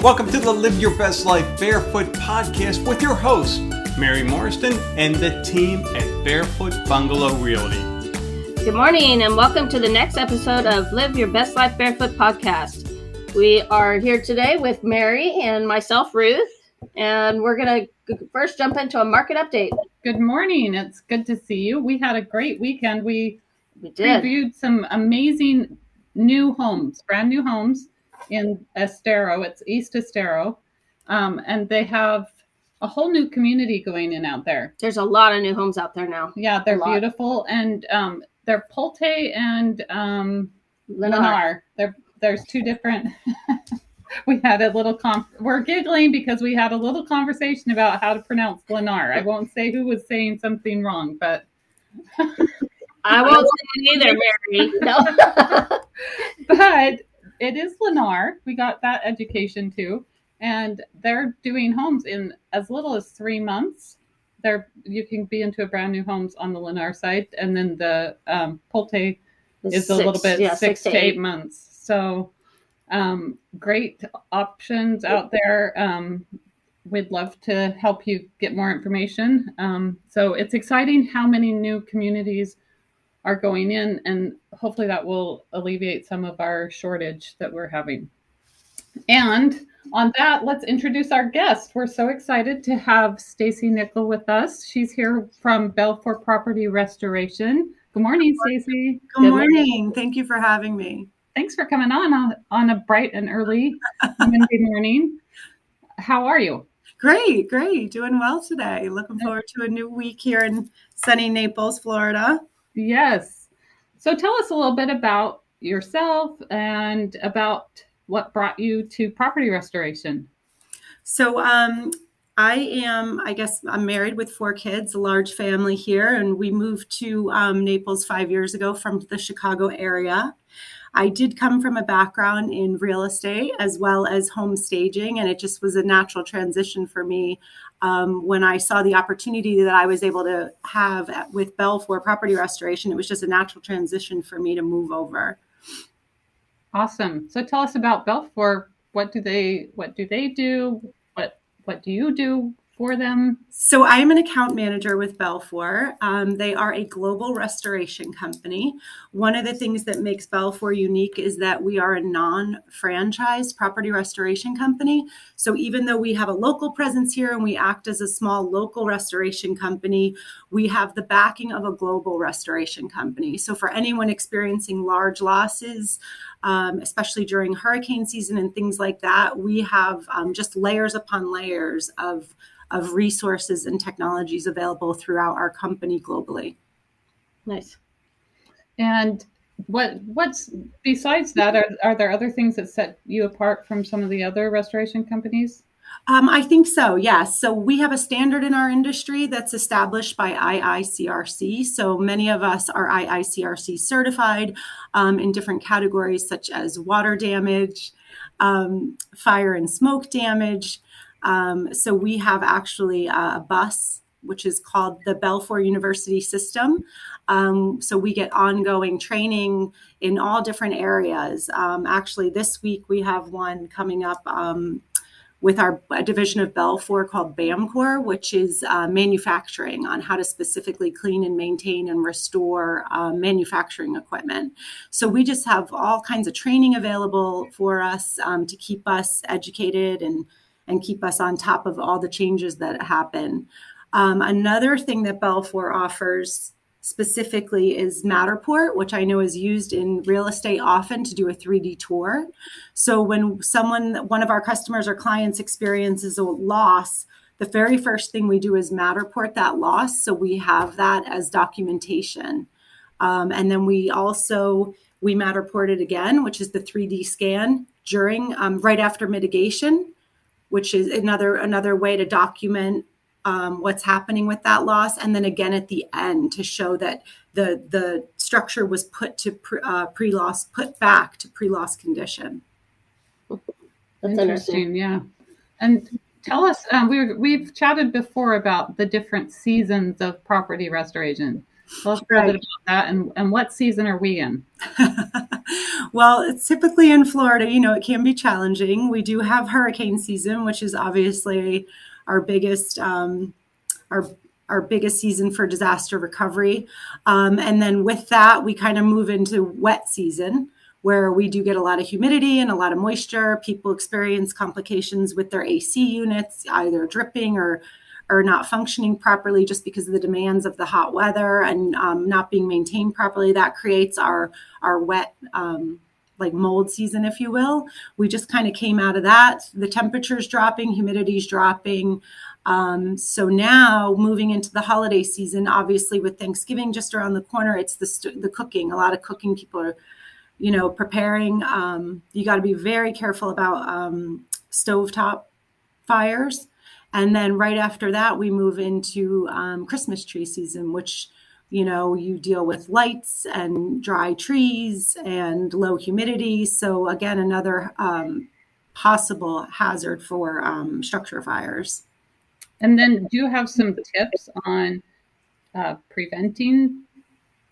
Welcome to the Live Your Best Life Barefoot podcast with your host, Mary Morriston, and the team at Barefoot Bungalow Realty. Good morning, and welcome to the next episode of Live Your Best Life Barefoot podcast. We are here today with Mary and myself, Ruth, and we're going to first jump into a market update. Good morning. It's good to see you. We had a great weekend. We, We did. reviewed some amazing new homes, brand new homes in Estero. It's East Estero. Um, and they have a whole new community going in out there. There's a lot of new homes out there now. Yeah, they're beautiful. And um, they're Pulte and um, Lennar. Lennar. There, there's two different. we had a little conf- we're giggling because we had a little conversation about how to pronounce Lennar. I won't say who was saying something wrong, but I won't say it either, Mary. No. but it is Lennar. We got that education too, and they're doing homes in as little as three months. They're you can be into a brand new homes on the Lennar site, and then the um, Pulte is a little bit yeah, six, to eight. months. So um, great options out there. Um, we'd love to help you get more information. Um, so it's exciting how many new communities are going in, and hopefully that will alleviate some of our shortage that we're having. And on that, let's introduce our guest. We're so excited to have Stacie Nikkel with us. She's here from BELFOR Property Restoration. Good morning, Stacie. Good Good morning. Thank you for having me. Thanks for coming on on, on a bright and early Monday morning. How are you? Great, great. Doing well today. Looking forward to a new week here in sunny Naples, Florida. Yes. So tell us a little bit about yourself and about what brought you to property restoration. So, um, I am, I guess, I'm married with four kids, a large family here, and we moved to um, Naples five years ago from the Chicago area. I did come from a background in real estate as well as home staging, and it just was a natural transition for me um, when I saw the opportunity that I was able to have at, with BELFOR Property Restoration. It was just a natural transition for me to move over. Awesome. So tell us about BELFOR. What do they what do they do? What what do you do for them? So I am an account manager with BELFOR. Um, they are a global restoration company. One of the things that makes BELFOR unique is that we are a non-franchised property restoration company. So even though we have a local presence here and we act as a small local restoration company, we have the backing of a global restoration company. So for anyone experiencing large losses, um, especially during hurricane season and things like that, we have um, just layers upon layers of of resources and technologies available throughout our company globally. Nice. And what what's besides that are are there other things that set you apart from some of the other restoration companies? Um, I think so, yes. So we have a standard in our industry that's established by IICRC. So many of us are IICRC certified um, in different categories such as water damage, um, fire and smoke damage. Um, so we have actually a bus, which is called the BELFOR University System. Um, so we get ongoing training in all different areas. Um, actually, this week we have one coming up um, with our division of BELFOR called BAMCOR, which is uh, manufacturing on how to specifically clean and maintain and restore uh, manufacturing equipment. So we just have all kinds of training available for us um, to keep us educated and and keep us on top of all the changes that happen. Um, another thing that BELFOR offers specifically is Matterport, which I know is used in real estate often to do a 3D tour. So when someone, one of our customers or clients experiences a loss, the very first thing we do is Matterport that loss. So we have that as documentation. Um, and then we also, we Matterport it again, which is the 3D scan during, um, right after mitigation, which is another another way to document um, what's happening with that loss, and then again at the end to show that the the structure was put to pre, uh, pre-loss, put back to pre-loss condition. That's interesting. Yeah. And tell us, um, we we've chatted before about the different seasons of property restoration. Tell us a little bit about that and, and what season are we in? well, it's typically in Florida, you know, it can be challenging. We do have hurricane season, which is obviously our biggest um, our our biggest season for disaster recovery. Um, and then with that, we kind of move into wet season where we do get a lot of humidity and a lot of moisture. People experience complications with their AC units, either dripping or or not functioning properly just because of the demands of the hot weather and um, not being maintained properly. That creates our our wet um, like mold season, if you will. We just kind of came out of that. The temperature's dropping, humidity's dropping. Um, so now moving into the holiday season, obviously with Thanksgiving just around the corner, it's the st- the cooking. A lot of cooking people are, you know, preparing. Um, you got to be very careful about um, stovetop fires. And then right after that, we move into um, Christmas tree season, which you know you deal with lights and dry trees and low humidity. So again, another um, possible hazard for um, structure fires. And then, do you have some tips on uh, preventing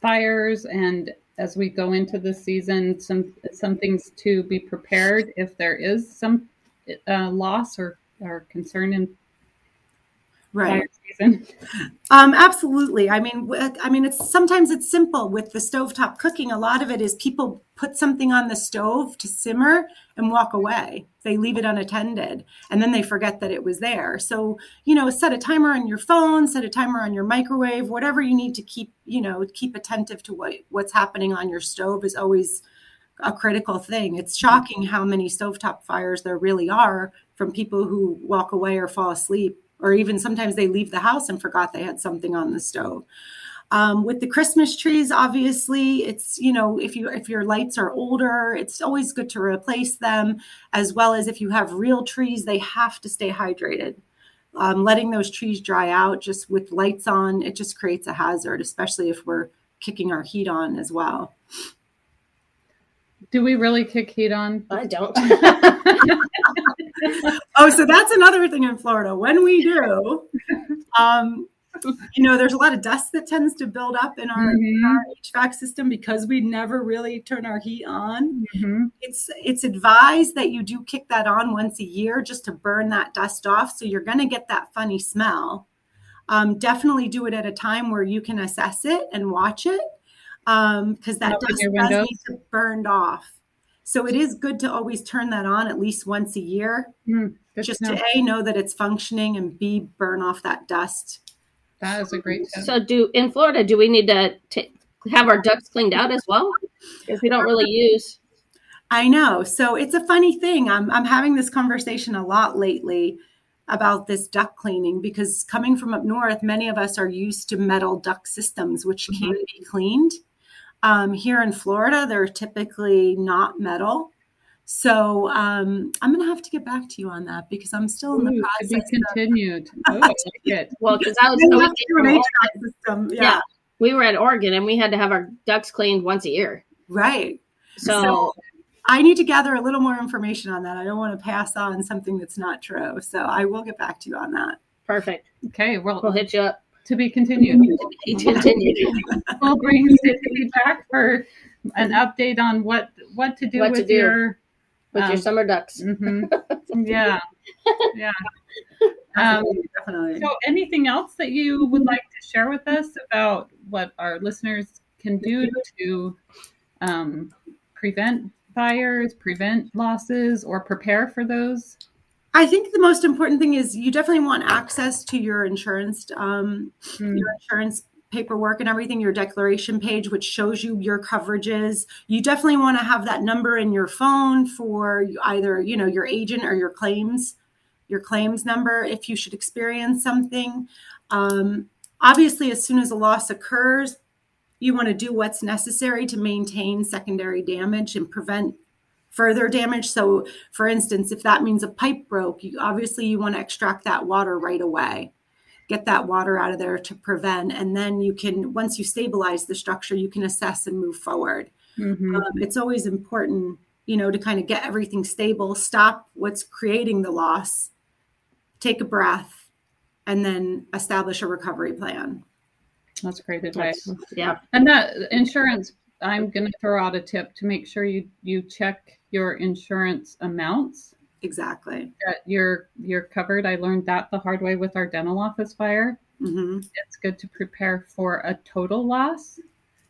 fires and as we go into the season, some some things to be prepared if there is some uh, loss or, or concern in right. Um, absolutely. I mean i mean it's sometimes it's simple with the stovetop cooking. A lot of it is people put something on the stove to simmer and walk away. They leave it unattended and then they forget that it was there. So you know set a timer on your phone set a timer on your microwave whatever you need to keep you know keep attentive to what what's happening on your stove is always a critical thing. It's shocking how many stovetop fires there really are from people who walk away or fall asleep or even sometimes they leave the house and forgot they had something on the stove. Um, with the Christmas trees, obviously, it's you know if you if your lights are older, it's always good to replace them. As well as if you have real trees, they have to stay hydrated. Um, letting those trees dry out just with lights on, it just creates a hazard, especially if we're kicking our heat on as well. Do we really kick heat on? I don't. oh, so that's another thing in Florida. When we do, um, you know, there's a lot of dust that tends to build up in our, mm-hmm. our HVAC system because we never really turn our heat on. Mm-hmm. It's it's advised that you do kick that on once a year just to burn that dust off. So you're going to get that funny smell. Um, definitely do it at a time where you can assess it and watch it because um, that dust does need to burned off. So it is good to always turn that on at least once a year, mm, just to, to a know that it's functioning and b burn off that dust. That is a great tip. So, do in Florida, do we need to t- have our ducts cleaned out as well? If we don't really use. I know. So it's a funny thing. I'm I'm having this conversation a lot lately about this duct cleaning because coming from up north, many of us are used to metal duct systems, which mm-hmm. can be cleaned. Um, here in Florida, they're typically not metal. So um, I'm going to have to get back to you on that because I'm still in the Ooh, process. To be continued. Of, oh, well, because I was, I system. Yeah. yeah. we were at Oregon and we had to have our ducks cleaned once a year. Right. So, so I need to gather a little more information on that. I don't want to pass on something that's not true. So I will get back to you on that. Perfect. Okay. Well, we'll hit you up to be continued. we'll bring Cindy back for an update on what what to do what with to do your with um, your summer ducks. Mm-hmm. yeah, yeah. Um, Definitely. So, anything else that you would like to share with us about what our listeners can do to um, prevent fires, prevent losses, or prepare for those? I think the most important thing is you definitely want access to your insurance, um, mm. your insurance paperwork and everything, your declaration page, which shows you your coverages. You definitely want to have that number in your phone for either you know your agent or your claims, your claims number if you should experience something. Um, obviously, as soon as a loss occurs, you want to do what's necessary to maintain secondary damage and prevent further damage. So, for instance, if that means a pipe broke, you obviously you want to extract that water right away. Get that water out of there to prevent, and then you can once you stabilize the structure, you can assess and move forward. Mm-hmm. Um, it's always important, you know, to kind of get everything stable, stop what's creating the loss, take a breath, and then establish a recovery plan. That's great advice. That's, yeah. And that insurance, I'm going to throw out a tip to make sure you you check your insurance amounts Exactly. that you're you're covered. I learned that the hard way with our dental office fire. hmm It's good to prepare for a total loss.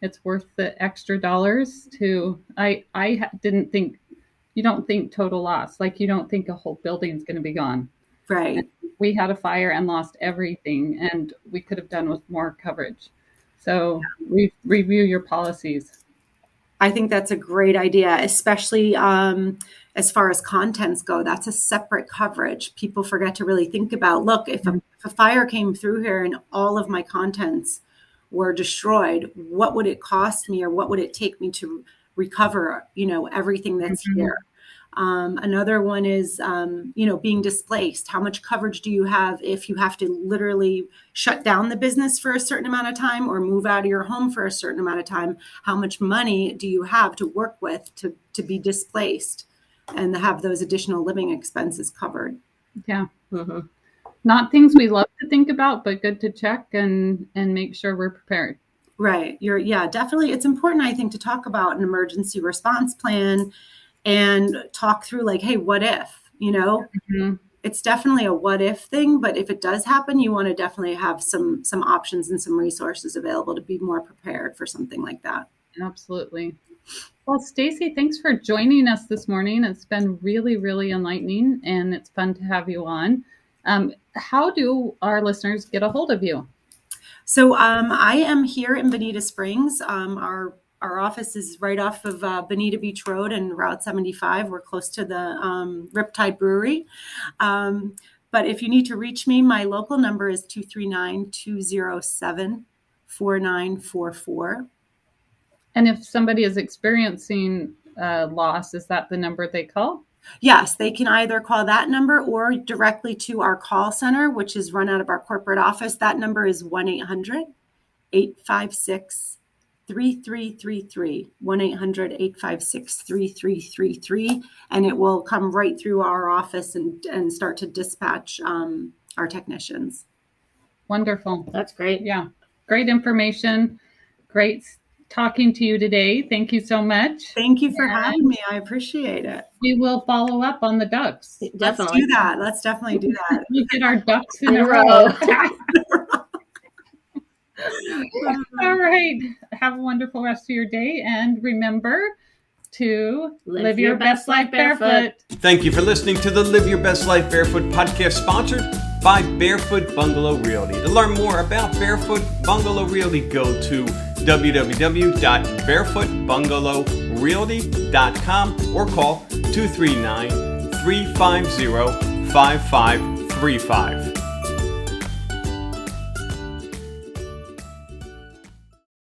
It's worth the extra dollars to. I I didn't think. You don't think total loss like you don't think a whole building's going to be gone. Right. we had a fire and lost everything and we could have done with more coverage so re- review your policies I think that's a great idea, especially um, as far as contents go. That's a separate coverage. People forget to really think about. Look, if a, if a fire came through here and all of my contents were destroyed, what would it cost me, or what would it take me to recover? You know, everything that's Mhm. here. Um, another one is, um, you know, being displaced. How much coverage do you have if you have to literally shut down the business for a certain amount of time or move out of your home for a certain amount of time? How much money do you have to work with to, to be displaced and have those additional living expenses covered? yeah hmm not things we love to think about but good to check and and make sure we're prepared Right. You're, yeah, definitely. It's important, I think, to talk about an emergency response plan and talk through, like, hey, what if? You know, Mhm. it's definitely a what if thing but if it does happen you want to definitely have some some options and some resources available to be more prepared for something like that. Absolutely. Well Stacie thanks for joining us this morning. It's been really really enlightening and it's fun to have you on. Um, how do our listeners get a hold of you? So um, i am here in bonita springs um, our our office is right off of uh, Bonita Beach Road and Route 75. We're close to the um, Riptide Brewery. Um, but if you need to reach me, my local number is 239 207 4944. And if somebody is experiencing uh, loss, is that the number they call? Yes, they can either call that number or directly to our call center, which is run out of our corporate office. That number is 1 800 856 3333. 1 800 856 3333. And it will come right through our office and, and start to dispatch um, our technicians. Wonderful. That's great. Yeah. Great information. Great talking to you today. Thank you so much. Thank you for Yeah. having me. I appreciate it. We will follow up on the ducks. definitely. Let's do that. Let's definitely do that. We get our ducks in In a a row. row. All right. Have a wonderful rest of your day. And remember to live, your, best life barefoot. Thank you for listening to the Live Your Best Life Barefoot podcast sponsored by Barefoot Bungalow Realty. To learn more about Barefoot Bungalow Realty, go to www.barefootbungalowrealty.com or call 239 350 5535.